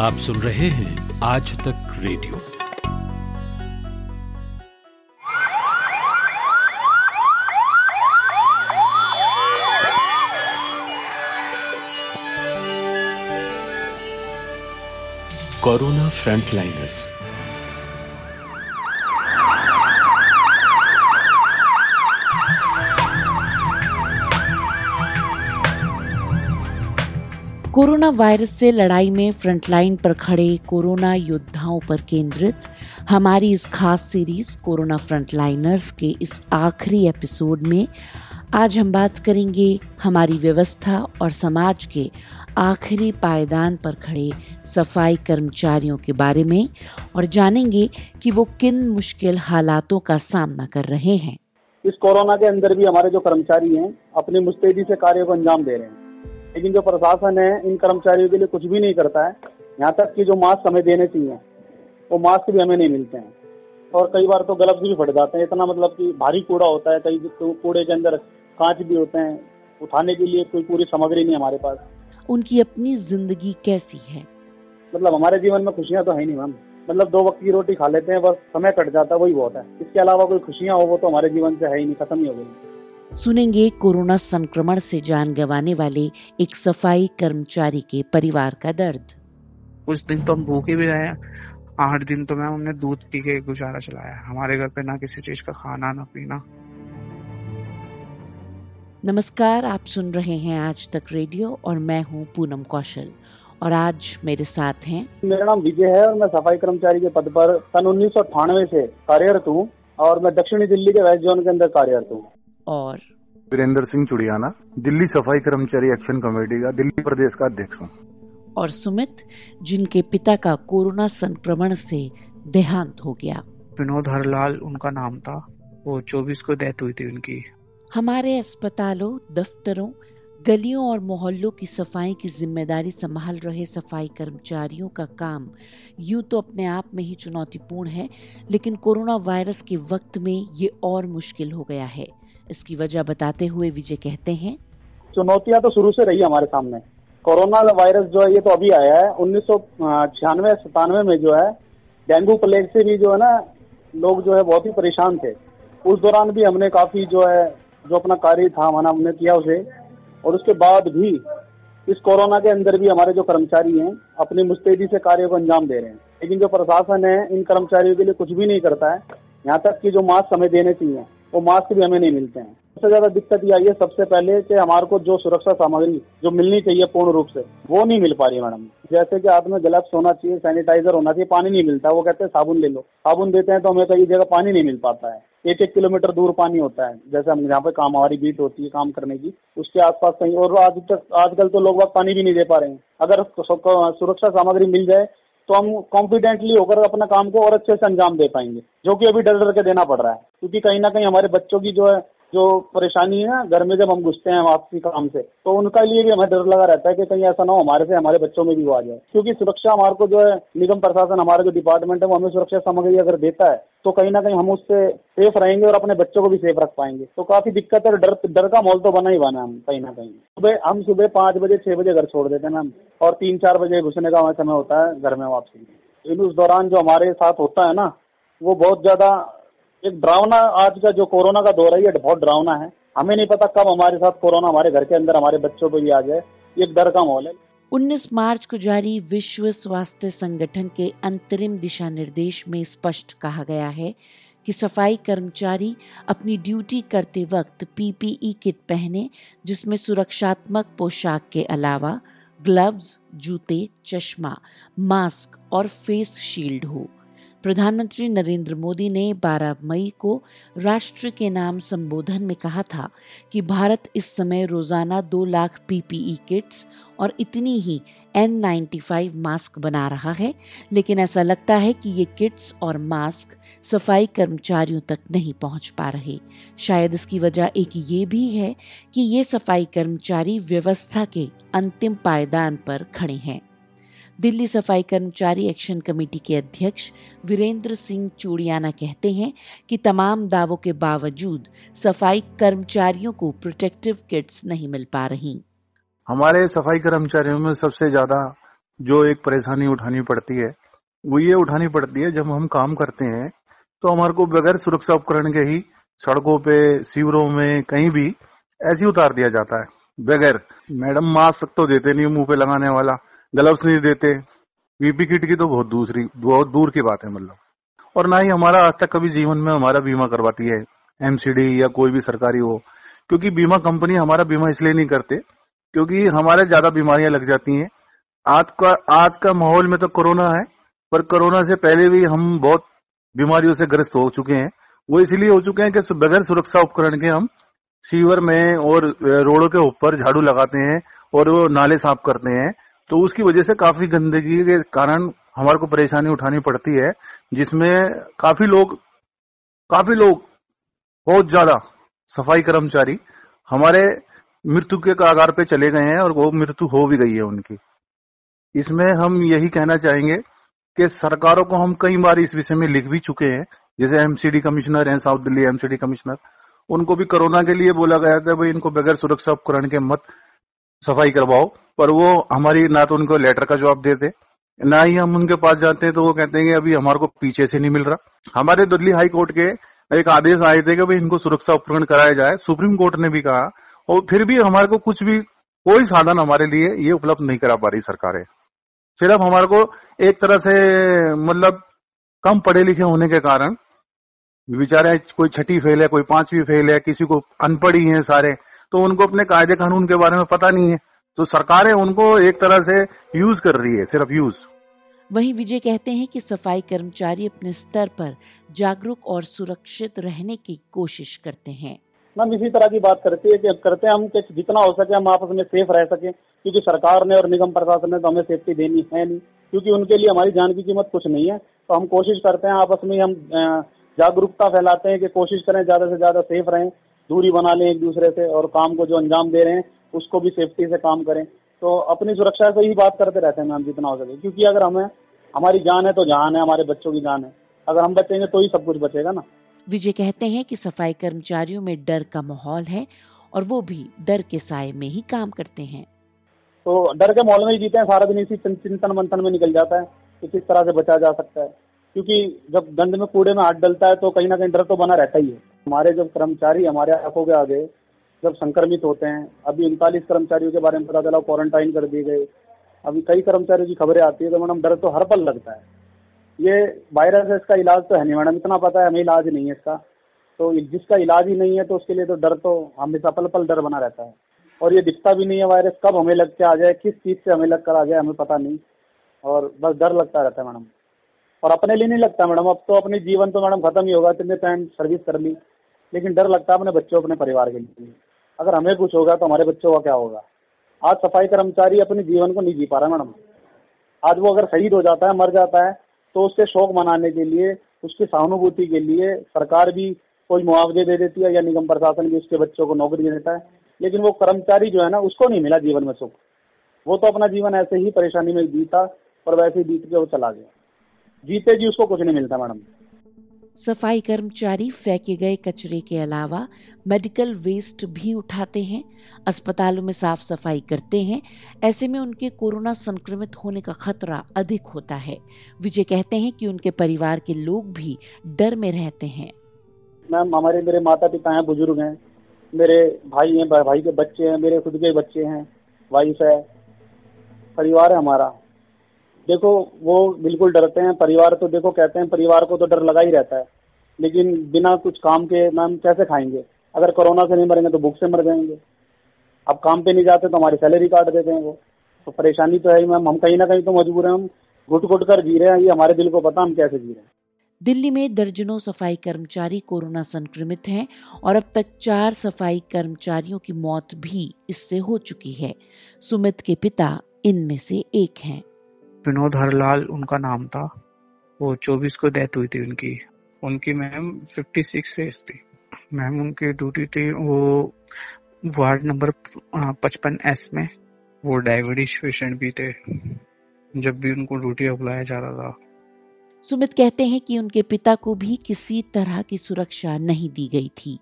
आप सुन रहे हैं Aaj Tak radio. Corona frontliners corona virus से लड़ाई में फ्रंटलाइन पर खड़े कोरोना योद्धाओं पर केंद्रित, हमारी इस खास सीरीज़ कोरोना फ्रंटलाइनर्स के इस आखिरी एपिसोड में, आज हम बात करेंगे हमारी व्यवस्था और समाज के आखिरी पायदान पर खड़े सफ़ाई कर्मचारियों के बारे में और जानेंगे कि वो किन मुश्किल हालातों का सामना कर रहे हैं। इस कोरोना के अंदर भी हमारे जो कर्मचारी हैं, अपनी मुस्तैदी से कार्य को अंजाम दे रहे हैं। लेकिन जो प्रशासन है इन कर्मचारियों के लिए कुछ भी नहीं करता है। यहाँ तक कि जो मास्क हमें देने चाहिए वो मास्क भी हमें नहीं मिलते हैं। और कई बार तो ग्लव्स भी फट जाते हैं। इतना मतलब कि भारी कूड़ा होता है कई कूड़े के अंदर कांच भी होते हैं। उठाने के लिए कोई पूरी सामग्री नहीं हमारे पास। उनकी अपनी ज़िंदगी कैसी है? मतलब हमारे जीवन में खुशियाँ तो है नहीं मैम। मतलब दो वक्त की रोटी खा लेते हैं बस समय कट जाता है वही बहुत है। इसके अलावा कोई खुशियाँ हो वो तो हमारे जीवन से है ही नहीं खत्म ही हो गई। सुनेंगे कोरोना संक्रमण से जान गंवाने वाले एक सफ़ाई कर्मचारी के परिवार का दर्द। कुछ दिन तो हम भूखे भी रहे आठ दिन तो मैम हमने दूध पी के गुजारा चलाया हमारे घर पे ना किसी चीज़ का खाना ना पीना। नमस्कार आप सुन रहे हैं आज तक रेडियो और मैं हूँ पूनम कौशल। और आज मेरे साथ हैं। मेरा नाम विजय है और मैं सफ़ाई कर्मचारी के पद पर सन उन्नीस से कार्यरत हूँ और मैं दक्षिणी दिल्ली के वेस्ट जोन के अंदर कार्यरत हूँ। और वीरेंद्र सिंह चुड़ियाना दिल्ली सफ़ाई कर्मचारी एक्शन कमेटी का दिल्ली प्रदेश का अध्यक्ष हूँ। और सुमित जिनके पिता का कोरोना संक्रमण से देहांत हो गया। विनोद हरलाल उनका नाम था। वो चौबीस को डेथ हुई थी उनकी। हमारे अस्पतालों दफ्तरों गलियों और मोहल्लों की सफ़ाई की ज़िम्मेदारी संभाल रहे सफ़ाई कर्मचारियों का काम यूँ तो अपने आप में ही चुनौतीपूर्ण है लेकिन कोरोना वायरस के वक्त में ये और मुश्किल हो गया है। इसकी वजह बताते हुए विजय कहते हैं, चुनौतियाँ तो शुरू से रही हमारे सामने। कोरोना वायरस जो है, ये तो अभी आया है। उन्नीस सौ छियानवे, सतानवे में जो है, डेंगू प्लेग से भी जो है ना, लोग जो है बहुत ही परेशान थे। उस दौरान भी हमने काफ़ी जो है, जो अपना कार्य था हमारा हमने किया उसे। और उसके बाद भी इस कोरोना के अंदर भी हमारे जो कर्मचारी हैं, अपनी मुस्तैदी से कार्य को अंजाम दे रहे हैं। लेकिन जो प्रशासन है, इन कर्मचारियों के लिए कुछ भी नहीं करता है। यहाँ तक कि जो मास्क हमें देने चाहिए। वो मास्क भी हमें नहीं मिलते हैं। सबसे ज़्यादा दिक्कत ये आई है सबसे पहले कि हमारे को जो सुरक्षा सामग्री जो मिलनी चाहिए पूर्ण रूप से, वो नहीं मिल पा रही है मैडम। जैसे कि हाथ में ग्लव्स होना चाहिए, सैनिटाइजर होना चाहिए, पानी नहीं मिलता। वो कहते हैं, साबुन ले लो। साबुन देते हैं तो हमें कई जगह पानी नहीं मिल पाता है। एक एक किलोमीटर दूर पानी होता है। जैसे हम यहाँ पे काम, हमारी बीट होती है काम करने की, उसके आसपास कहीं, और आज तक, आजकल तो लोग पानी भी नहीं दे पा रहे हैं। अगर सुरक्षा सामग्री मिल जाए तो हम कॉन्फिडेंटली होकर अपना काम को और अच्छे से अंजाम दे पाएँगे, जो कि अभी डर डर के देना पड़ रहा है। क्योंकि कहीं ना कहीं हमारे बच्चों की जो है जो परेशानी है ना, घर में जब हम घुसते हैं वापसी काम से तो उनका लिए भी हमें डर लगा रहता है कि कहीं ऐसा ना हो, हमारे से, हमारे बच्चों में भी वो आ जाए। क्योंकि सुरक्षा हमारे को जो है, निगम प्रशासन, हमारा जो डिपार्टमेंट है, वो हमें सुरक्षा सामग्री अगर देता है तो कहीं ना कहीं हम उससे सेफ़ रहेंगे और अपने बच्चों को भी सेफ़ रख पाएँगे। तो काफ़ी दिक्कत है डर डर का माहौल तो बना ही बना हम, कहीं ना कहीं। सुबह, हम सुबह पाँच बजे, छह बजे घर छोड़ देते हैं मैम और तीन चार बजे घुसने का समय होता है घर में वापसी। लेकिन उस दौरान जो हमारे साथ होता है ना, वो बहुत ज़्यादा एक ड्रावना आज का जो कोरोना का दौर है, ये बहुत ड्रावना है। हमें नहीं पता कब हमारे साथ कोरोना, हमारे घर के अंदर, हमारे बच्चों पर भी आ जाए एक डर का माहौल है। 19 मार्च को जारी विश्व स्वास्थ्य संगठन के अंतरिम दिशा निर्देश में स्पष्ट कहा गया है कि सफ़ाई कर्मचारी अपनी ड्यूटी करते वक्त पीपीई किट पहने, जिसमें सुरक्षात्मक पोशाक के अलावा ग्लव्स, जूते, चश्मा, मास्क और फेस शील्ड हो। प्रधानमंत्री नरेंद्र मोदी ने 12 मई को राष्ट्र के नाम संबोधन में कहा था कि भारत इस समय रोज़ाना दो लाख पीपीई किट्स और इतनी ही N95 मास्क बना रहा है, लेकिन ऐसा लगता है कि ये किट्स और मास्क सफ़ाई कर्मचारियों तक नहीं पहुँच पा रहे। शायद इसकी वजह एक ये भी है कि ये सफ़ाई कर्मचारी व्यवस्था के अंतिम पायदान पर खड़े हैं। दिल्ली सफ़ाई कर्मचारी एक्शन कमेटी के अध्यक्ष वीरेंद्र सिंह चूड़ियाना कहते हैं कि तमाम दावों के बावजूद सफ़ाई कर्मचारियों को प्रोटेक्टिव किट्स नहीं मिल पा रही। हमारे सफ़ाई कर्मचारियों में सबसे ज़्यादा जो एक परेशानी उठानी पड़ती है, वो ये उठानी पड़ती है, जब हम काम करते हैं तो हमारे को बगैर सुरक्षा उपकरण के ही सड़कों पे शिविरों में, कहीं भी ऐसे उतार दिया जाता है। बगैर, मैडम मास्क तो देते नहीं मुँह पे लगाने वाला। ग्लव्स नहीं देते। वीपी किट की तो बहुत दूसरी, बहुत दूर की बात है मतलब। और ना ही हमारा आज तक कभी जीवन में हमारा बीमा करवाती है एमसीडी या कोई भी सरकारी हो। क्योंकि बीमा कंपनी हमारा बीमा इसलिए नहीं करते, क्योंकि हमारे ज़्यादा बीमारियाँ लग जाती हैं। आज का आज का माहौल में तो कोरोना है, पर कोरोना से पहले भी हम बहुत बीमारियों से ग्रस्त हो चुके हैं। वो इसलिए हो चुके हैं कि बगैर सुरक्षा उपकरण के हम सीवर में और रोडों के ऊपर झाड़ू लगाते हैं और वो नाले साफ़ करते हैं। तो उसकी वजह से काफ़ी गंदगी के कारण हमारे को परेशानी उठानी पड़ती है, जिसमें काफ़ी लोग काफ़ी लोग, बहुत ज़्यादा सफ़ाई कर्मचारी हमारे मृत्यु के कागार पे चले गए हैं और वो मृत्यु हो भी गई है उनकी। इसमें हम यही कहना चाहेंगे कि सरकारों को हम कई बार इस विषय में लिख भी चुके हैं, जैसे एमसीडी कमिश्नर हैं, साउथ दिल्ली एमसीडी कमिश्नर। उनको भी कोरोना के लिए बोला गया था, भाई इनको बगैर सुरक्षा उपकरण के मत सफ़ाई करवाओ। पर वो हमारी ना तो उनको लेटर का जवाब देते, ना ही हम उनके पास जाते हैं तो वो कहते हैं अभी हमारे को पीछे से नहीं मिल रहा। हमारे दिल्ली हाई कोर्ट के एक आदेश आए थे कि भाई इनको सुरक्षा उपकरण कराया जाए, सुप्रीम कोर्ट ने भी कहा, और फिर भी हमारे को कुछ भी, कोई साधन हमारे लिए ये उपलब्ध नहीं करा पा रही सरकारें। सिर्फ़ हमारे को एक तरह से मतलब कम पढ़े लिखे होने के कारण, बेचारे कोई छठी फेल है, कोई पांचवी फेल है, किसी को अनपढ़ ही है सारे तो उनको अपने कायदे कानून के बारे में पता नहीं है। तो सरकारें उनको एक तरह से यूज़ कर रही है सिर्फ़ यूज़ वहीं विजय कहते हैं कि सफ़ाई कर्मचारी अपने स्तर पर जागरूक और सुरक्षित रहने की कोशिश करते हैं। मैम इसी तरह की बात करते हैं कि करते हैं हम कि जितना हो सके हम आपस में सेफ़ रह सके क्योंकि सरकार ने और निगम प्रशासन ने तो हमें सेफ्टी देनी है नहीं क्योंकि उनके लिए हमारी जान की कीमत कुछ नहीं है। तो हम कोशिश करते हैं आपस में हम जागरूकता फैलाते हैं कि कोशिश करें ज़्यादा से ज़्यादा सेफ़ रहें दूरी बना लें एक दूसरे से और काम को जो अंजाम दे रहे हैं उसको भी सेफ्टी से काम करें। तो अपनी सुरक्षा से ही बात करते रहते हैं मैम जितना हो सके। क्योंकि अगर हमें हमारी जान है तो जान है हमारे बच्चों की जान है। अगर हम बचेंगे तो ही सब कुछ बचेगा ना। विजय कहते हैं कि सफ़ाई कर्मचारियों में डर का माहौल है और वो भी डर के साय में ही काम करते हैं। तो डर के माहौल में ही जीते हैं सारा दिन इसी चिंतन मंथन में निकल जाता है कि किस तरह से बचा जा सकता है। क्योंकि जब गंद में कूड़े में हाथ डलता है तो कहीं ना कहीं डर तो बना रहता ही है। हमारे जब कर्मचारी हमारे आँखों के आगे जब संक्रमित होते हैं, अभी उनतालीस कर्मचारियों के बारे में पता चला क्वारंटाइन कर दिए गए। अभी कई कर्मचारियों की खबरें आती है तो मैडम डर तो हर पल लगता है। ये वायरस है, इसका इलाज तो है नहीं, मैडम, इतना पता है, हमें इलाज नहीं है इसका। तो जिसका इलाज ही नहीं है तो उसके लिए तो डर तो हमेशा पल पल डर बना रहता है। और ये दिखता भी नहीं है वायरस कब हमें लग के आ जाए, किस चीज़ से हमें लग कर आ जाए, हमें पता नहीं। और बस डर लगता रहता है मैडम। और अपने लिए नहीं लगता मैडम, अब तो अपने जीवन तो मैडम खत्म ही होगा, इतने टाइम सर्विस कर ली। लेकिन डर लगता है अपने बच्चों, अपने परिवार के लिए। अगर हमें कुछ होगा तो हमारे बच्चों का क्या होगा? आज सफ़ाई कर्मचारी अपने जीवन को नहीं जी पा रहा मैडम। आज वो अगर शहीद हो जाता है, मर जाता है तो उससे शोक मनाने के लिए, उसकी सहानुभूति के लिए सरकार भी कोई मुआवजे दे देती है या निगम प्रशासन भी उसके बच्चों को नौकरी दे देता है। लेकिन वो कर्मचारी जो है ना, उसको नहीं मिला जीवन में सुख। वो तो अपना जीवन ऐसे ही परेशानी में जीता और वैसे ही बीत के वो चला गया। जीते जी उसको कुछ नहीं मिलता मैडम। सफ़ाई कर्मचारी फेंके गए कचरे के अलावा मेडिकल वेस्ट भी उठाते हैं, अस्पतालों में साफ़ सफ़ाई करते हैं। ऐसे में उनके कोरोना संक्रमित होने का खतरा अधिक होता है। विजय कहते हैं कि उनके परिवार के लोग भी डर में रहते हैं। मैम, हमारे मेरे माता पिता हैं, बुज़ुर्ग हैं। मेरे भाई हैं, भाई के बच्चे हैं, मेरे खुद के बच्चे हैं, वाइफ है, परिवार है हमारा। देखो, वो बिल्कुल डरते हैं, परिवार तो देखो कहते हैं, परिवार को तो डर लगा ही रहता है। लेकिन बिना कुछ काम के मैम कैसे खाएँगे? अगर कोरोना से नहीं मरेंगे तो भूख से मर जाएँगे। अब काम पे नहीं जाते तो हमारी सैलरी काट देते हैं वो। तो परेशानी तो है ही मैम, हम कहीं ना कहीं तो मजबूर हैं। हम घुट घुट कर जी रहे हैं, ये हमारे दिल को पता हम कैसे जी रहे हैं। दिल्ली में दर्जनों सफ़ाई कर्मचारी कोरोना संक्रमित हैं और अब तक चार सफ़ाई कर्मचारियों की मौत भी इससे हो चुकी है। सुमित के पिता इनमें से एक हैं। विनोद हरलाल उनका नाम था। वो चौबीस को डेथ हुई थी उनकी। उनकी मैम फिफ्टी सिक्स एज थी। मैम उनकी ड्यूटी थी वो वार्ड नंबर पचपन एस में वो डायबिटीज़ पेशेंट भी थे जब भी उनको ड्यूटी बुलाया जा रहा था। सुमित कहते हैं कि उनके पिता को भी किसी तरह की सुरक्षा नहीं दी गई थी।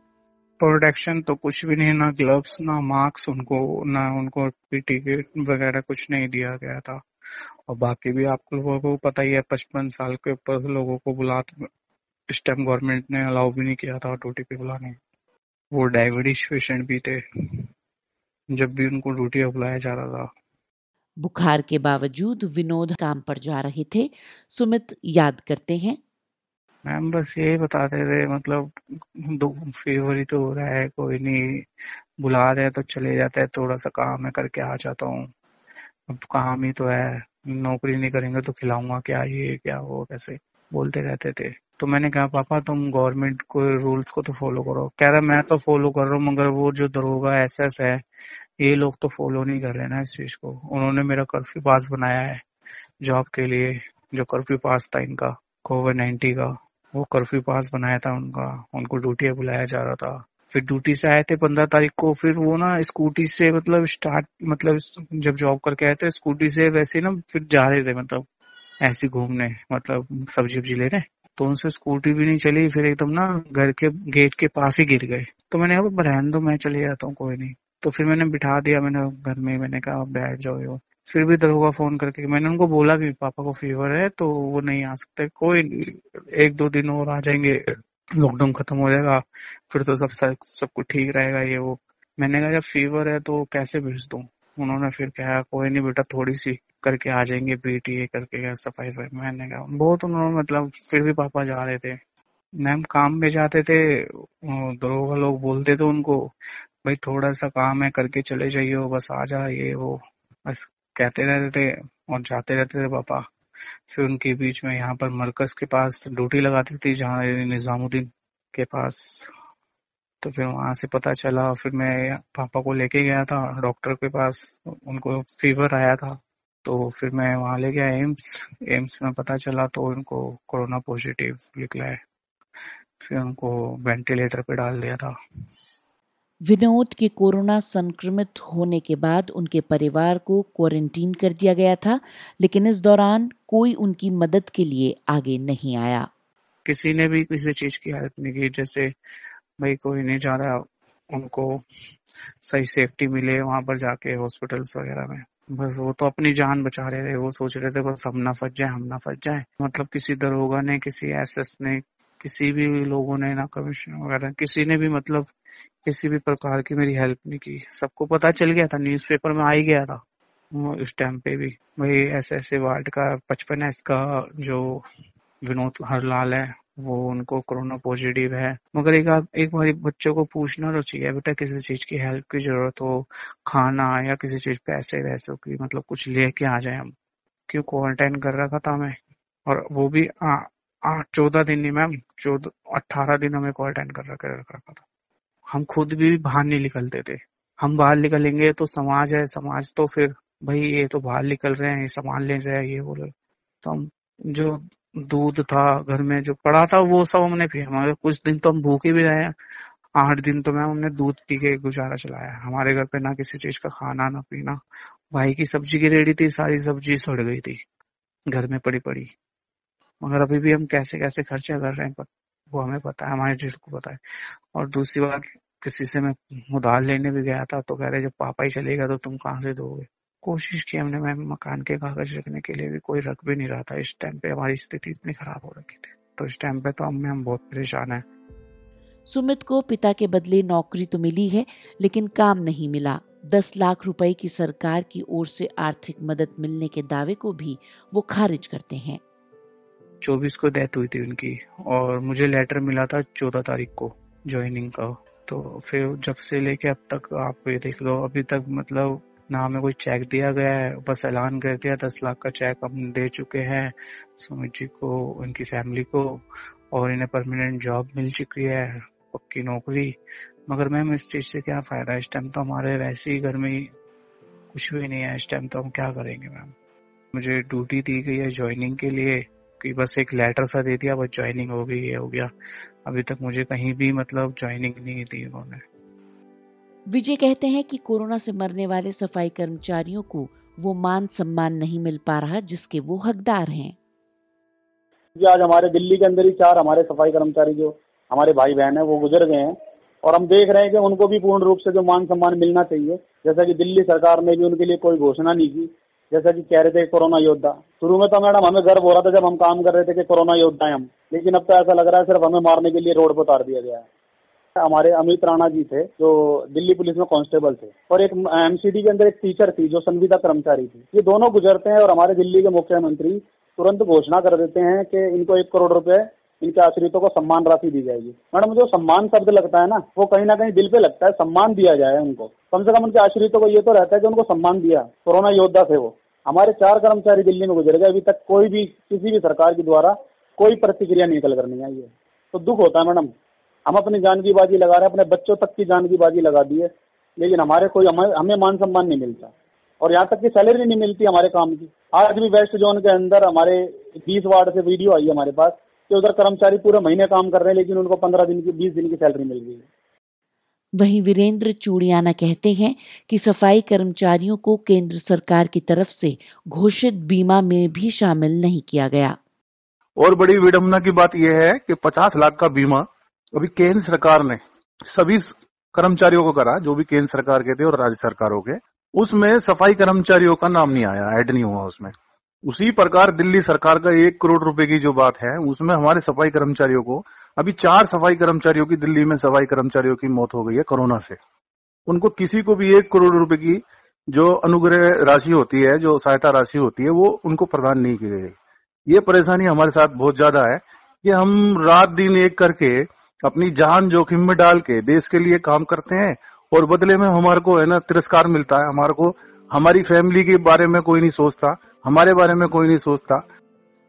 प्रोटेक्शन तो कुछ भी नहीं ना ग्लव्स ना मास्क उनको ना उनको टिकट वगैरह कुछ नहीं दिया गया था। और बाकी भी आप लोगों को पता ही है पचपन साल के ऊपर लोगों को बुला इस टाइम गवर्नमेंट ने अलाउ भी नहीं किया था ड्यूटी पे बुलाने। वो डायबिटीज़ पेशेंट भी थे जब भी उनको ड्यूटी पे बुलाया जा रहा था। बुखार के बावजूद विनोद काम पर जा रहे थे। सुमित याद करते हैं। मैम बस यही बताते थे मतलब दो फीवर ही तो हो रहा है कोई नहीं बुला रहे तो चले जाते हैं थोड़ा सा काम है करके आ जाता हूँ। अब काम ही तो है। नौकरी नहीं करेंगे तो खिलाऊँगा क्या? ये, क्या, वो, कैसे? बोलते रहते थे। तो मैंने कहा, पापा, तुम गवर्नमेंट को रूल्स को तो फॉलो करो। कह रहा, मैं तो फॉलो कर रहा हूँ, मगर वो जो दरोगा एस एस है, ये लोग तो फॉलो नहीं कर रहे ना इस चीज़ को। उन्होंने मेरा कर्फ्यू पास बनाया है जॉब के लिए। जो कर्फ्यू पास था इनका कोविड नाइन्टी का, वो कर्फ्यू पास बनाया था उनका। उनको ड्यूटी बुलाया जा रहा था। फिर ड्यूटी से आए थे पंद्रह तारीख को, फिर वो ना स्कूटी से मतलब स्टार्ट मतलब जब जॉब करके आए थे स्कूटी से वैसे ना फिर जा रहे थे मतलब ऐसे घूमने मतलब सब्ज़ी वब्जी लेने। तो उनसे स्कूटी भी नहीं चली, फिर एकदम ना घर के गेट के पास ही गिर गए। तो मैंने कहा बहन दो, मैं चले जाता हूँ, कोई नहीं। तो फिर मैंने बिठा दिया, मैंने घर में मैंने कहा बैठ जाओ फिर भी दरोगा फ़ोन करके मैंने उनको बोला भी, पापा को फीवर है तो वो नहीं आ सकते, कोई एक दो दिन और आ जाएँगे। लॉकडाउन खत्म हो जाएगा फिर तो सब सब, सब कुछ ठीक रहेगा ये वो। मैंने कहा जब फीवर है तो कैसे भेज दू? उन्होंने फिर कहा कोई नहीं बेटा थोड़ी सी करके आ जाएँगे पीटीए करके सफ़ाई सफ़ाई मैंने कहा बहुत उन्होंने मतलब फिर भी पापा जा रहे थे। मैम काम पे जाते थे दरोगा लोग बोलते थे उनको भाई थोड़ा सा काम है करके चले जाइए बस आ जा ये वो। बस कहते रहते थे और जाते रहते थे पापा। फिर उनके बीच में यहाँ पर मरकज के पास ड्यूटी लगाती थी, जहाँ निजामुद्दीन के पास। तो फिर वहाँ से पता चला, फिर मैं पापा को लेके गया था, डॉक्टर के पास। उनको फीवर आया था। तो फिर मैं वहाँ ले गया एम्स। एम्स में पता चला तो उनको कोरोना पॉजिटिव निकला है। फिर उनको वेंटिलेटर पे डाल दिया था। विनोद के कोरोना संक्रमित होने के बाद उनके परिवार को क्वारंटीन कर दिया गया था, लेकिन इस दौरान कोई उनकी मदद के लिए आगे नहीं आया। किसी ने भी किसी चीज़ की हेल्प नहीं की, जैसे भाई कोई नहीं जा रहा, उनको सही सेफ्टी मिले वहाँ पर जाके हॉस्पिटल्स वगैरह में। बस वो तो अपनी जान बचा रहे थे, वो सोच रहे थे बस हम ना फंस जाए, हम ना फंस जाए। मतलब किसी दरोगा ने, किसी एस ने किसी भी लोगों ने, ना कमीशन वगैरह, किसी ने भी मतलब किसी भी प्रकार की मेरी हेल्प नहीं की। सबको पता चल गया था न्यूज़पेपर में आ ही गया था। उस टाइम पे भी। भाई ऐसे ऐसे वार्ड का, पचपन है इसका जो विनोद हरलाल है, वो उनको कोरोना पॉजिटिव है। मगर एक एक बार बच्चों को पूछना तो चाहिए, बेटा किसी चीज़ की हेल्प की ज़रूरत हो, खाना या किसी चीज़, पैसे वैसे की मतलब कुछ लेके आ जाए हम। क्यों क्वारंटाइन कर रखा था मैं और वो भी आठ चौदह दिन नहीं, मैम, चौदह अट्ठारह दिन हमें क्वारंटाइन कर रखा रखा था। हम खुद भी बाहर नहीं निकलते थे। हम बाहर निकलेंगे तो समाज है, समाज तो फिर भाई ये तो बाहर निकल रहे हैं, ये सामान ले रहे हैं, ये बोले तो हम जो दूध था घर में, जो पड़ा था, वो सब हमने पिया हमारे, कुछ दिन तो हम भूखे भी रहे आठ दिन तो मैम हमने दूध पी के गुजारा चलाया। हमारे घर पे ना किसी चीज़ का खाना, ना पीना। भाई की सब्ज़ी की रेडी थी, सारी सब्ज़ी सड़ गई थी। घर में पड़ी पड़ी मगर अभी भी हम कैसे कैसे खर्चा कर रहे हैं वो हमें पता है, हमारे दिल को पता है। और दूसरी बात, किसी से मैं उधार लेने भी गया था तो कह रहे, जब पापा ही चलेगा तो तुम कहाँ से दोगे? कोशिश की हमने, मैं मकान के कागज़ रखने के लिए भी कोई रख भी नहीं रहा था। इस टाइम पे हमारी स्थिति इतनी खराब हो रखी थी। तो इस टाइम पे तो हम हम बहुत परेशान है। सुमित को पिता के बदले नौकरी तो मिली है, लेकिन काम नहीं मिला। दस लाख रुपए की सरकार की ओर से आर्थिक मदद मिलने के दावे को भी वो खारिज करते हैं। चौबीस को डेथ हुई थी उनकी, और मुझे लेटर मिला था चौदह तारीख को ज्वाइनिंग का। तो फिर जब से लेके अब तक आप ये देख लो, अभी तक मतलब ना हमें कोई चेक दिया गया है, बस ऐलान कर दिया, दस लाख का चेक हम दे चुके हैं सुमित जी को, उनकी फैमिली को, और इन्हें परमानेंट जॉब मिल चुकी है, पक्की नौकरी। मगर मैम इस चीज़ से क्या फ़ायदा? इस टाइम तो हमारे वैसे ही घर में कुछ भी नहीं है। इस टाइम तो हम क्या करेंगे मैम मुझे ड्यूटी दी गई है ज्वाइनिंग के लिए। कि बस एक लेटर सा दे दिया बस ज्वाइनिंग हो गई ये हो गया। अभी तक मुझे कहीं भी मतलब ज्वाइनिंग नहीं दी उन्होंने। विजय कहते हैं कि कोरोना से मरने वाले सफ़ाई कर्मचारियों को वो मान सम्मान नहीं मिल पा रहा जिसके वो हकदार हैं। जी आज हमारे दिल्ली के अंदर ही चार हमारे सफ़ाई कर्मचारी जो हमारे भाई बहन है वो गुजर गए हैं। और हम देख रहे हैं कि उनको भी पूर्ण रूप से जो मान सम्मान मिलना चाहिए। जैसा कि दिल्ली सरकार ने भी उनके लिए कोई घोषणा नहीं की। जैसा कि कह रहे थे कोरोना योद्धा। शुरू में तो मैडम हमें गर्व हो रहा था जब हम काम कर रहे थे कि कोरोना योद्धा है हम। लेकिन अब तो ऐसा लग रहा है सिर्फ़ हमें मारने के लिए रोड पर उतार दिया गया है। हमारे अमित राणा जी थे, जो दिल्ली पुलिस में कांस्टेबल थे। और एक एमसीडी के अंदर एक टीचर थी, जो संविदा कर्मचारी थी। ये दोनों गुजरते हैं और हमारे दिल्ली के मुख्यमंत्री तुरंत घोषणा कर देते हैं कि इनको एक करोड़ रुपए इनके आश्रितों को सम्मान राशि दी जाएगी। मैडम, जो सम्मान शब्द लगता है ना, वो कहीं ना कहीं दिल पे लगता है, सम्मान दिया जाए उनको। कम से कम उनके आश्रितों को ये तो रहता है कि उनको सम्मान दिया। कोरोना योद्धा थे वो। हमारे चार कर्मचारी दिल्ली में गुजर गए, अभी तक कोई भी, किसी भी सरकार के द्वारा कोई प्रतिक्रिया निकल कर नहीं आई है। तो दुख होता है मैडम। हम अपनी जान की बाजी लगा रहे हैं, अपने बच्चों तक की जान की बाजी लगा दी है, लेकिन हमारे कोई हमें मान सम्मान नहीं मिलता। और यहाँ तक की सैलरी नहीं मिलती हमारे काम की। आज भी वेस्ट जोन के अंदर हमारे बीस वार्ड से वीडियो आई है हमारे पास। कि उधर कर्मचारी पूरे महीने काम कर रहे हैं लेकिन उनको पंद्रह दिन की बीस दिन की सैलरी मिल गई है। वहीं वीरेंद्र चूड़ियाना कहते हैं कि सफ़ाई कर्मचारियों को केंद्र सरकार की तरफ़ से घोषित बीमा में भी शामिल नहीं किया गया। और बड़ी विडम्बना की बात यह है कि 50 लाख का बीमा अभी केंद्र सरकार ने सभी कर्मचारियों को करा जो भी केंद्र सरकार के थे और राज्य सरकारों के उसमें सफ़ाई कर्मचारियों का नाम नहीं आया ऐड नहीं हुआ उसमें। उसी प्रकार दिल्ली सरकार का एक करोड़ रुपए की जो बात है, उसमें हमारे सफ़ाई कर्मचारियों को, अभी चार सफ़ाई कर्मचारियों की दिल्ली में सफ़ाई कर्मचारियों की मौत हो गई है कोरोना से। उनको किसी को भी एक करोड़ रुपए की जो अनुग्रह राशि होती है, जो सहायता राशि होती है, वो उनको प्रदान नहीं की गई ये परेशानी हमारे साथ बहुत ज़्यादा है कि हम रात दिन एक करके अपनी जान जोखिम में डाल के देश के लिए काम करते हैं और बदले में हमारे को, है ना, तिरस्कार मिलता है। हमारे को, हमारी फैमिली के बारे में कोई नहीं सोचता। हमारे बारे में कोई नहीं सोचता।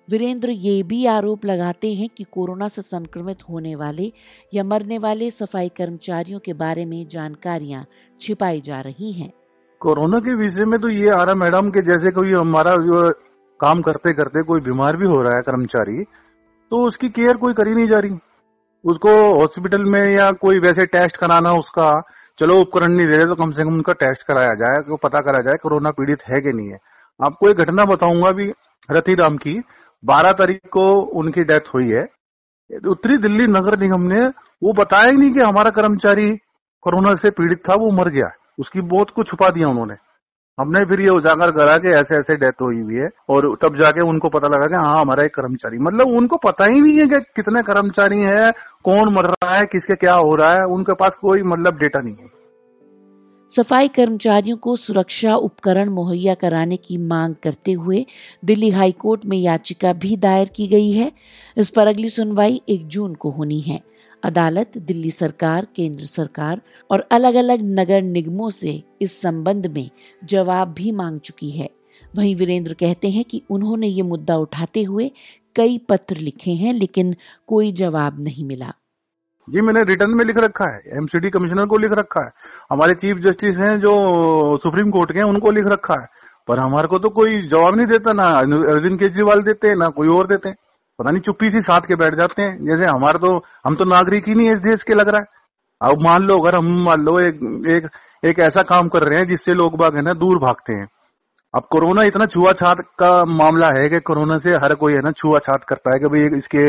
वीरेंद्र ये भी आरोप लगाते हैं कि कोरोना से संक्रमित होने वाले या मरने वाले सफ़ाई कर्मचारियों के बारे में जानकारियाँ छिपाई जा रही हैं। कोरोना के विषय में तो ये आ रहा मैडम कि जैसे कोई हमारा काम करते करते कोई बीमार भी हो रहा है कर्मचारी तो उसकी केयर कोई करी नहीं जा रही। उसको हॉस्पिटल में या कोई वैसे टेस्ट कराना उसका चलो उपकरण नहीं दे रहे तो कम से कम उनका टेस्ट कराया जाए तो पता करा जाए कोरोना पीड़ित है कि नहीं है। आपको एक घटना बताऊँगा भी रति राम की। बारह तारीख को उनकी डेथ हुई है। उत्तरी दिल्ली नगर निगम ने वो बताया ही नहीं कि हमारा कर्मचारी कोरोना से पीड़ित था, वो मर गया। उसकी बहुत को छुपा दिया उन्होंने। हमने फिर ये उजागर करा कि ऐसे ऐसे डेथ हुई हुई है और तब जाके उनको पता लगा कि हाँ हमारा एक कर्मचारी। मतलब उनको पता ही नहीं है कि कितने कर्मचारी है, कौन मर रहा है, किसके क्या हो रहा है, उनके पास कोई मतलब डेटा नहीं है। सफ़ाई कर्मचारियों को सुरक्षा उपकरण मुहैया कराने की मांग करते हुए दिल्ली हाईकोर्ट में याचिका भी दायर की गई है। इस पर अगली सुनवाई एक जून को होनी है। अदालत, दिल्ली सरकार, केंद्र सरकार और अलग अलग नगर निगमों से इस संबंध में जवाब भी मांग चुकी है। वहीं वीरेंद्र कहते हैं कि उन्होंने ये मुद्दा उठाते हुए कई पत्र लिखे हैं, लेकिन कोई जवाब नहीं मिला। जी, मैंने रिटर्न में लिख रखा है एमसीडी कमिश्नर को लिख रखा है, हमारे चीफ जस्टिस हैं जो सुप्रीम कोर्ट के हैं, उनको लिख रखा है, पर हमारे को तो कोई जवाब नहीं देता, ना अरविंद केजरीवाल देते हैं, ना कोई और देते हैं, पता नहीं चुप्पी सी साथ के बैठ जाते हैं, जैसे हमारे तो हम तो नागरिक ही नहीं इस देश के लग रहा है। अब मान लो, अगर हम, मान लो, एक एक एक ऐसा काम कर रहे हैं जिससे लोग बाग है ना, दूर भागते हैं। अब कोरोना इतना छुआछात का मामला है कि कोरोना से हर कोई है ना, छुआछात करता है कि भाई इसके,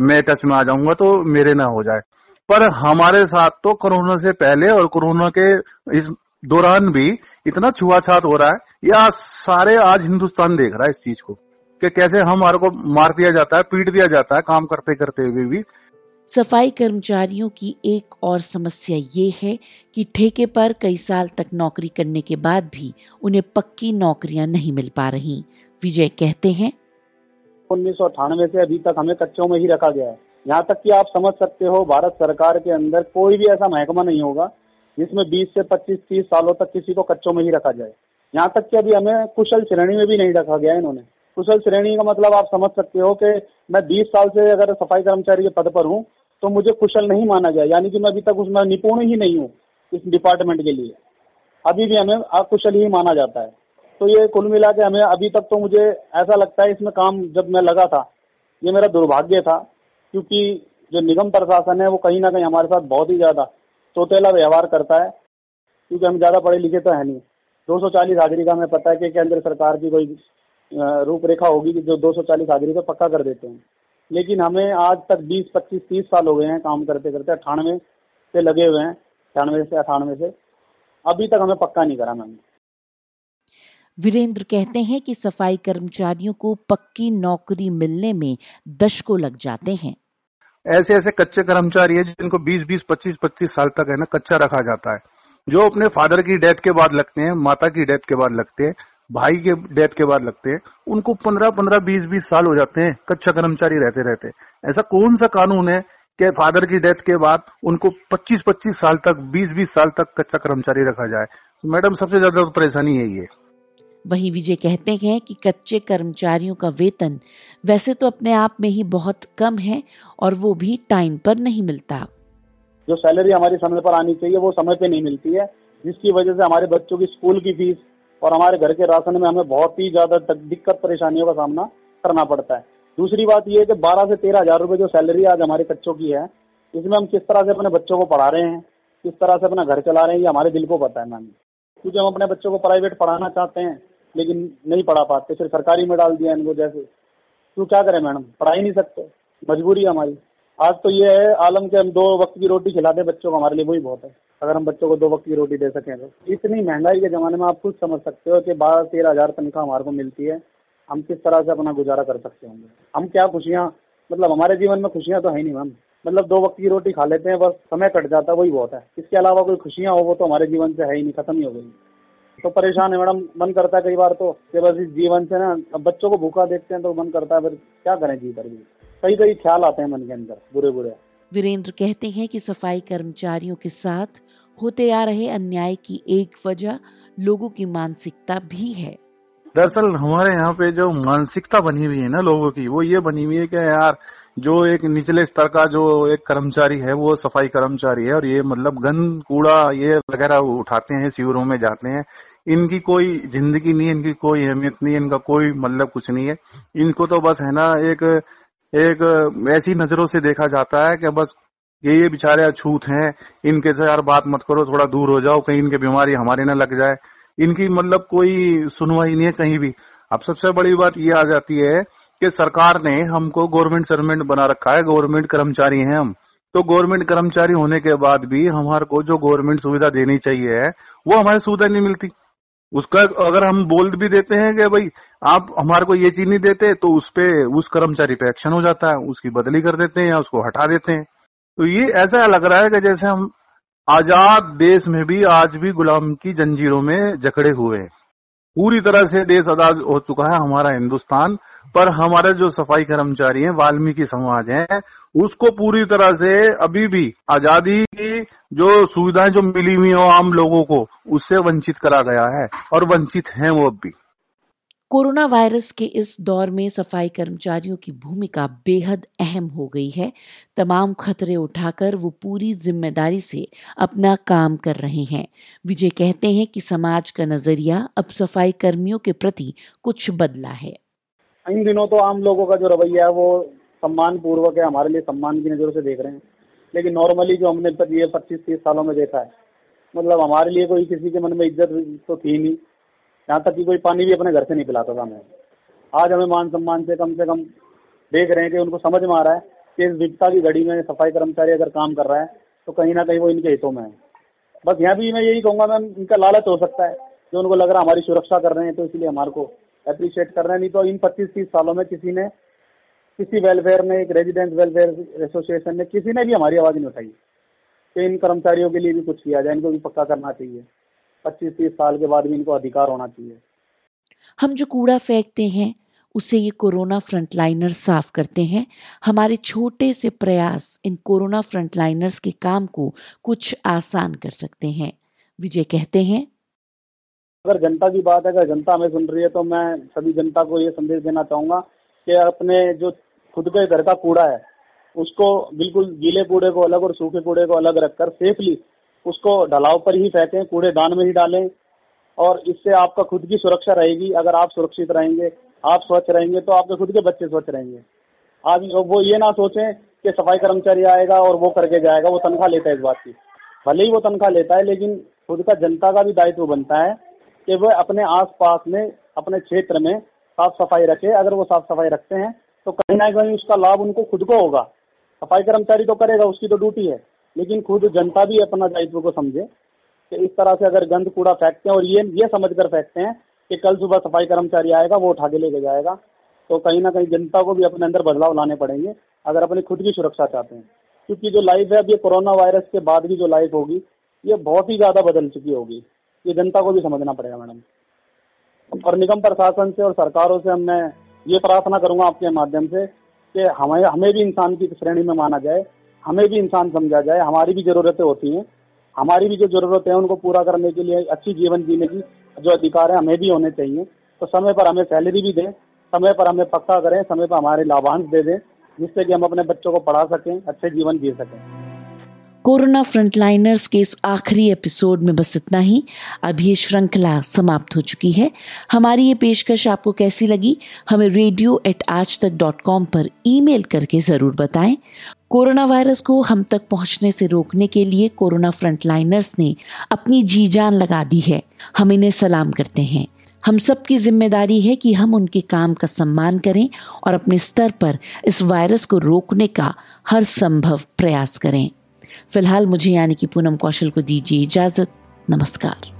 मैं टच में आ जाऊँगा तो मेरे ना हो जाए। पर हमारे साथ तो कोरोना से पहले और कोरोना के इस दौरान भी इतना छुआछात हो रहा है। या सारे आज हिंदुस्तान देख रहा है इस चीज़ को कि कैसे हमारे को मार दिया जाता है पीट दिया जाता है काम करते करते हुए भी। सफ़ाई कर्मचारियों की एक और समस्या ये है कि ठेके पर कई साल तक नौकरी करने के बाद भी उन्हें पक्की नौकरियाँ नहीं मिल पा रही। विजय कहते हैं। उन्नीस से अभी तक हमें कच्चों में ही रखा गया है। यहाँ तक कि आप समझ सकते हो, भारत सरकार के अंदर कोई भी ऐसा महकमा नहीं होगा, जिसमें 20 से 25 30 सालों तक किसी को कच्चों में ही रखा जाए। यहाँ तक कि अभी हमें कुशल श्रेणी में भी नहीं रखा गया इन्होंने। कुशल श्रेणी का मतलब आप समझ सकते हो कि मैं 20 साल से अगर सफ़ाई कर्मचारी के पद पर हूँ तो मुझे कुशल नहीं माना गया। यानी कि मैं अभी तक उसमें निपुण ही नहीं हूँ इस डिपार्टमेंट के लिए। अभी भी हमें अकुशल ही माना जाता है। तो ये कुल मिला के हमें अभी तक तो मुझे ऐसा लगता है इसमें काम जब मैं लगा था, ये मेरा दुर्भाग्य था। क्योंकि जो निगम प्रशासन है वो कहीं ना कहीं हमारे साथ बहुत ही ज़्यादा सोतेला व्यवहार करता है क्योंकि हम ज़्यादा पढ़े लिखे तो है नहीं। 240 हाजिरी का हमें पता है कि केंद्र सरकार की कोई रूपरेखा होगी कि जो 240 हाजिरी पे पक्का कर देते हैं। लेकिन हमें आज तक 20, 25, 30 साल हो गए हैं काम करते करते अठानवे से लगे हुए हैं अठानवे से अठानवे से। अभी तक हमें पक्का नहीं करा मैंने वीरेंद्र कहते हैं कि सफ़ाई कर्मचारियों को पक्की नौकरी मिलने में दशकों लग जाते हैं। ऐसे ऐसे कच्चे कर्मचारी है जिनको 20 20 25 25 साल तक है ना कच्चा रखा जाता है। जो अपने फादर की डेथ के बाद लगते हैं, माता की डेथ के बाद लगते हैं, भाई के डेथ के बाद लगते हैं, उनको 15 15 20 20 साल हो जाते हैं कच्चा कर्मचारी रहते रहते ऐसा कौन सा कानून है कि फादर की डेथ के बाद उनको 25 25 साल तक 20 20 साल तक कच्चा कर्मचारी रखा जाए? तो मैडम, सबसे ज़्यादा परेशानी है है। वहीं विजय कहते हैं कि कच्चे कर्मचारियों का वेतन वैसे तो अपने आप में ही बहुत कम है और वो भी टाइम पर नहीं मिलता। जो सैलरी हमारी समय पर आनी चाहिए, वो समय पे नहीं मिलती है, जिसकी वजह से हमारे बच्चों की स्कूल की फ़ीस और हमारे घर के राशन में हमें बहुत ही ज़्यादा दिक्कत परेशानियों का सामना करना पड़ता है। दूसरी बात ये है कि बारह से तेरह हज़ार रूपए जो सैलरी आज हमारे बच्चों की है, इसमें हम किस तरह से अपने बच्चों को पढ़ा रहे हैं, किस तरह से अपना घर चला रहे हैं, ये हमारे दिल को पता है मैम। क्योंकि हम अपने बच्चों को प्राइवेट पढ़ाना चाहते हैं लेकिन नहीं पढ़ा पाते, फिर सरकारी में डाल दिया इनको जैसे। तो क्या करें मैडम? पढ़ा ही नहीं सकते। मजबूरी हमारी। आज तो ये है, आलम के हम दो वक्त की रोटी खिला दें बच्चों को हमारे लिए वही बहुत है। अगर हम बच्चों को दो वक्त की रोटी दे सकें तो। इतनी महँगाई के ज़माने में आप खुद समझ सकते हो कि बारह, तेरह हज़ार तनख्वाह हमारे को मिलती है। हम किस तरह से अपना गुजारा कर सकते होंगे? हम क्या खुशियाँ मतलब हमारे जीवन में खुशियाँ तो है नहीं मैम। मतलब दो वक्त की रोटी खा लेते हैं, बस समय कट जाता है, वही बहुत है। इसके अलावा कोई खुशियाँ हो, वो तो हमारे जीवन से है ही नहीं, खत्म ही हो गई। तो परेशान है मैडम मन करता है कई बार तो कि बस इस जीवन से ना अब बच्चों को भूखा देखते हैं तो मन करता है फिर क्या करें जी कर भी। कई कई ख्याल आते हैं मन के अंदर बुरे बुरे वीरेंद्र कहते हैं कि सफ़ाई कर्मचारियों के साथ होते आ रहे अन्याय की एक वजह लोगों की मानसिकता भी है। दरअसल हमारे यहाँ पे जो मानसिकता बनी हुई है ना लोगों की वो ये बनी हुई है कि यार जो एक निचले स्तर का जो एक कर्मचारी है, वो सफ़ाई कर्मचारी है और ये मतलब गंद, कूड़ा, ये वगैरह उठाते हैं शिविरों में जाते हैं। इनकी कोई ज़िंदगी नहीं, इनकी कोई अहमियत नहीं, इनका कोई मतलब कुछ नहीं है। इनको तो बस है ना, एक एक ऐसी नज़रों से देखा जाता है कि बस ये ये बेचारे अछूत हैं, इनके से यार बात मत करो, थोड़ा दूर हो जाओ, कहीं इनकी बीमारी हमारे ना लग जाए। इनकी मतलब कोई सुनवाई नहीं है कहीं भी। अब सबसे बड़ी बात ये आ जाती है कि सरकार ने हमको गवर्नमेंट सर्वेंट बना रखा है, गवर्नमेंट कर्मचारी हैं हम। तो गवर्नमेंट कर्मचारी होने के बाद भी हमारे को जो गवर्नमेंट सुविधा देनी चाहिए है, वो हमारी सुविधा नहीं मिलती। उसका अगर हम बोल भी देते हैं कि भाई, आप हमारे को ये चीज़ नहीं देते तो उस पे, उस कर्मचारी पे एक्शन हो जाता है, उसकी बदली कर देते हैं या उसको हटा देते हैं। तो ये ऐसा लग रहा है कि जैसे हम आज़ाद देश में भी आज भी गुलाम की जंजीरों में जकड़े हुए हैं। पूरी तरह से देश आज़ाद हो चुका है, हमारा हिंदुस्तान। पर हमारे जो सफ़ाई कर्मचारी हैं, वाल्मीकि समाज है, उसको पूरी तरह से अभी भी आज़ादी की जो सुविधाएँ जो मिली हुई हो आम लोगों को, उससे वंचित करा गया है, और वंचित हैं वो अब भी। कोरोना वायरस के इस दौर में सफ़ाई कर्मचारियों की भूमिका बेहद अहम हो गई है। तमाम खतरे उठाकर वो पूरी ज़िम्मेदारी से अपना काम कर रहे हैं। विजय कहते हैं कि समाज का नज़रिया अब सफ़ाई कर्मियों के प्रति कुछ बदला है। इन दिनों तो आम लोगों का जो रवैया है, वो सम्मान पूर्वक है, हमारे लिए सम्मान की नज़रों से देख रहे हैं। लेकिन नॉर्मली जो हमने ये पच्चीस तीस सालों में देखा है मतलब हमारे लिए कोई किसी के मन में इज़्ज़त तो थी नहीं। यहाँ तक कि कोई पानी भी अपने घर से नहीं पिलाता था हमें। आज हमें मान सम्मान से कम से कम देख रहे हैं कि उनको समझ में आ रहा है कि इस विपता की घड़ी में सफ़ाई कर्मचारी अगर काम कर रहा है तो कहीं ना कहीं वो इनके हितों में है। बस यहाँ भी मैं यही कहूँगा, मैम, इनका लालच हो सकता है। जो उनको लग रहा है हमारी सुरक्षा कर रहे हैं तो इसलिए हमारे को अप्रिशिएट कर रहे हैं। नहीं तो इन पच्चीस तीस सालों में किसी ने, किसी वेलफेयर ने, एक रेजिडेंट वेलफेयर एसोसिएशन ने किसी ने भी हमारी आवाज़ नहीं उठाई कि इन कर्मचारियों के लिए भी कुछ किया जाए, इनको भी पक्का करना चाहिए। पच्चीस तीस साल के बाद भी इनको अधिकार होना चाहिए। हम जो कूड़ा फेंकते हैं उसे ये कोरोना फ्रंटलाइनर साफ़ करते हैं। हमारे छोटे से प्रयास इन कोरोना फ्रंटलाइनर्स के काम को कुछ आसान कर सकते हैं। विजय कहते हैं अगर जनता की बात है अगर जनता हमें सुन रही है तो मैं सभी जनता को ये संदेश देना चाहूँगा कि अपने जो खुद के घर का कूड़ा है उसको बिल्कुल गीले कूड़े को अलग और सूखे कूड़े को अलग रखकर सेफली उसको ढलाव पर ही फेंकें, कूड़ेदान में ही डालें और इससे आपका खुद की सुरक्षा रहेगी। अगर आप सुरक्षित रहेंगे, आप स्वच्छ रहेंगे तो आपके खुद के बच्चे स्वच्छ रहेंगे। आज वो ये ना सोचें कि सफ़ाई कर्मचारी आएगा और वो करके जाएगा, वो तनख्वाह लेता है इस बात की। भले ही वो तनख्वाह लेता है, लेकिन खुद का जनता का भी दायित्व बनता है कि वह अपने आसपास में, अपने क्षेत्र में साफ़ सफ़ाई रखे। अगर वो साफ़ सफ़ाई रखते हैं तो कहीं ना कहीं उसका लाभ उनको खुद को होगा। सफ़ाई कर्मचारी तो करेगा, उसकी तो ड्यूटी है। लेकिन खुद जनता भी अपना दायित्व को समझे कि इस तरह से अगर गंद कूड़ा फेंकते हैं और ये ये समझ कर फेंकते हैं कि कल सुबह सफ़ाई कर्मचारी आएगा, वो उठा के लेके जाएगा। तो कहीं ना कहीं जनता को भी अपने अंदर बदलाव लाने पड़ेंगे, अगर अपनी खुद की सुरक्षा चाहते हैं। क्योंकि जो लाइफ है, अब ये कोरोना वायरस के बाद की जो लाइफ होगी, ये बहुत ही ज़्यादा बदल चुकी होगी। ये जनता को भी समझना पड़ेगा, मैडम। और निगम प्रशासन से और सरकारों से मैं ये प्रार्थना करूँगा आपके माध्यम से कि हमें हमें भी इंसान की श्रेणी में माना जाए हमें भी इंसान समझा जाए, हमारी भी जरूरतें होती हैं। हमारी भी जो ज़रूरत है, उनको पूरा करने के लिए अच्छी जीवन जीने की जो अधिकार है, हमें भी होने चाहिए। तो समय पर हमें सैलरी भी दें, समय पर हमें पक्का करें, समय पर हमारे लाभांश दे दें, जिससे कि हम अपने बच्चों को पढ़ा सकें, अच्छे जीवन जी सकें। कोरोना फ्रंटलाइनर्स के इस आखिरी एपिसोड में बस इतना ही। अब ये श्रृंखला समाप्त हो चुकी है। हमारी ये पेशकश आपको कैसी लगी? हमें रेडियो एट आज तक डॉट कॉम पर ईमेल करके ज़रूर बताएँ। कोरोना वायरस को हम तक पहुँचने से रोकने के लिए कोरोना फ्रंटलाइनर्स ने अपनी जी जान लगा दी है। हम इन्हें सलाम करते हैं। हम सबकी ज़िम्मेदारी है कि हम उनके काम का सम्मान करें और अपने स्तर पर इस वायरस को रोकने का हर संभव प्रयास करें। फ़िलहाल मुझे यानी कि पूनम कौशल को दीजिए इजाज़त। नमस्कार।